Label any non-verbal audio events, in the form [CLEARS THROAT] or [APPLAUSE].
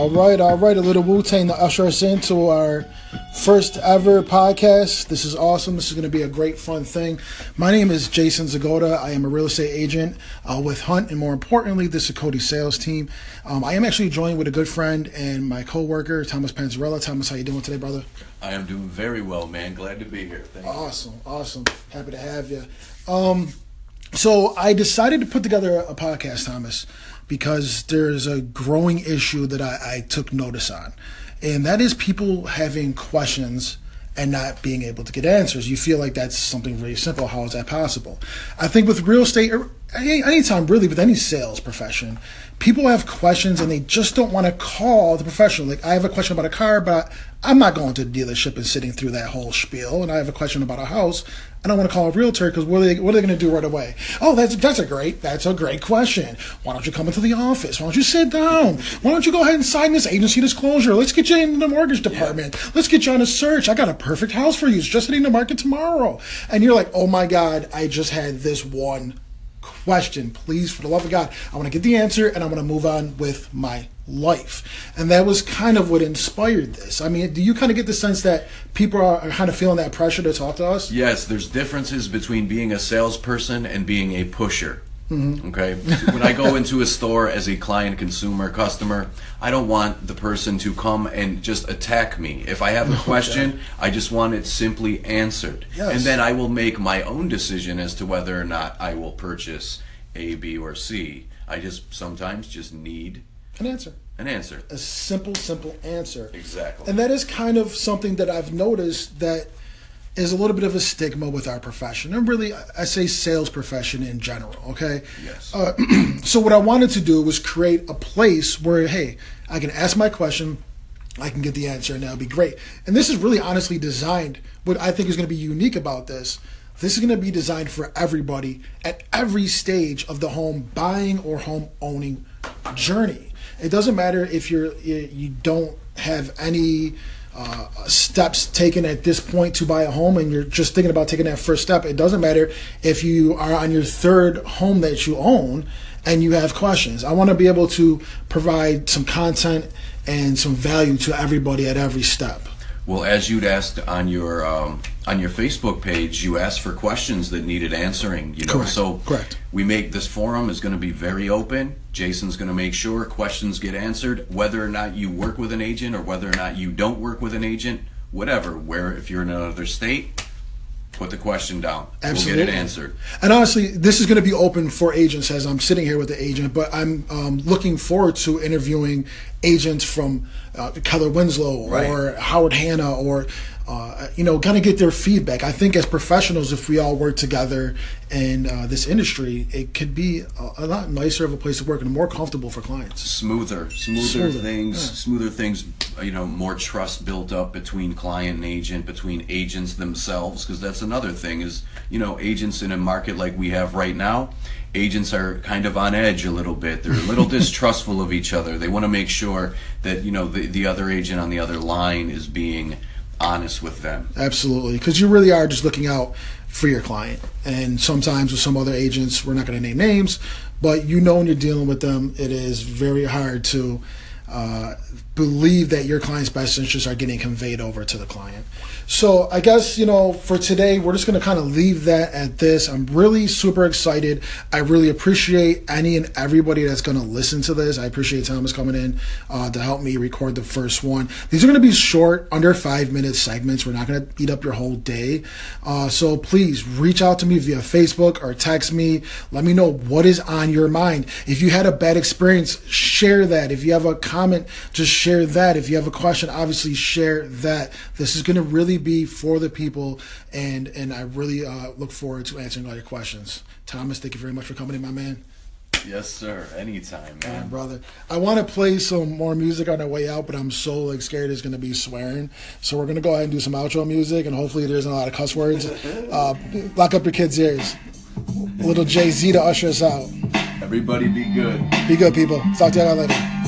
All right, all right. A little Wu Tang to usher us into our first ever podcast. This is awesome. This is going to be a great, fun thing. My name is Jason Zagoda. I am a real estate agent uh, with Hunt, and more importantly, this is Cody sales team. Um, I am actually joined with a good friend and my coworker, Thomas Panzarella. Thomas, how you doing today, brother? I am doing very well, man. Glad to be here. Thank awesome, you. awesome. Happy to have you. Um, so I decided to put together a podcast, Thomas because there's a growing issue that I, I took notice on, and that is people having questions and not being able to get answers. You feel like that's something really simple. How is that possible? I think with real estate, anytime really with any sales profession, people have questions and they just don't want to call the professional. Like I have a question about a car, but I'm not going to the dealership and sitting through that whole spiel. And I have a question about a house. I don't want to call a realtor because what are they what are they going to do right away? Oh, that's that's a great that's a great question. Why don't you come into the office? Why don't you sit down? Why don't you go ahead and sign this agency disclosure? Let's get you in the mortgage department. Yeah. Let's get you on a search. I got a perfect house for you. It's just hitting the market tomorrow. And you're like, oh my god, I just had this one question. Please, for the love of God, I want to get the answer and I want to move on with my life. And that was kind of what inspired this. I mean, do you kind of get the sense that people are, are kind of feeling that pressure to talk to us? Yes, there's differences between being a salesperson and being a pusher. Mm-hmm. Okay. when I go [LAUGHS] into a store as a client, consumer, customer, I don't want the person to come and just attack me. If I have a [LAUGHS] question, okay. I just want it simply answered. Yes. And then I will make my own decision as to whether or not I will purchase A, B, or C. I just sometimes just need an answer. An answer. A simple, simple answer. Exactly. And that is kind of something that I've noticed that is a little bit of a stigma with our profession, and really, I say sales profession in general. Okay. Yes. Uh, [CLEARS THROAT] so what I wanted to do was create a place where, hey, I can ask my question, I can get the answer, and that'll be great. And this is really honestly designed. What I think is going to be unique about this. This is going to be designed for everybody at every stage of the home buying or home owning journey. It doesn't matter if you're you don't have any uh, steps taken at this point to buy a home and you're just thinking about taking that first step, it doesn't matter if you are on your third home that you own and you have questions. I want to be able to provide some content and some value to everybody at every step. Well, as you'd asked on your um, on your Facebook page, you asked for questions that needed answering. You know, correct. so correct. We make this forum is going to be very open. Jason's going to make sure questions get answered, whether or not you work with an agent or whether or not you don't work with an agent, whatever. Where if you're in another state, put the question down. Absolutely. We'll get it answered. And honestly, this is going to be open for agents as I'm sitting here with the agent, but I'm um, looking forward to interviewing agents from uh, Keller Williams right. or Howard Hanna or uh, you know, kind of get their feedback. I think as professionals, if we all work together in uh, this industry, it could be a, a, lot nicer of a place to work and more comfortable for clients. Smoother, smoother, smoother things, yeah. smoother things. You know, more trust built up between client and agent, between agents themselves, because that's another thing. Is you know, agents in a market like we have right now agents are kind of on edge a little bit. They're a little [LAUGHS] distrustful of each other. They want to make sure that you know the, the other agent on the other line is being honest with them. Absolutely, because you really are just looking out for your client. And sometimes with some other agents, we're not going to name names, but you know when you're dealing with them, it is very hard to uh, believe that your client's best interests are getting conveyed over to the client. So I guess, you know, for today, we're just going to kind of leave that at this. I'm really super excited. I really appreciate any and everybody that's going to listen to this. I appreciate Thomas coming in uh, to help me record the first one. These are going to be short, under five minute segments. We're not going to eat up your whole day. Uh, so please reach out to me via Facebook or text me. Let me know what is on your mind. If you had a bad experience, share that. If you have a comment, just share that. If you have a question, obviously share that. This is going to really be for the people, and and I really uh, look forward to answering all your questions. Thomas, thank you very much for coming in, my man. Yes, sir. Anytime, man. brother. I want to play some more music on our way out, but I'm so like scared it's gonna be swearing. So we're gonna go ahead and do some outro music, and hopefully there's a lot of cuss words. [LAUGHS] Uh, lock up your kids' ears. Little Jay Z to usher us out. Everybody, be good. Be good, people. Talk to you all later.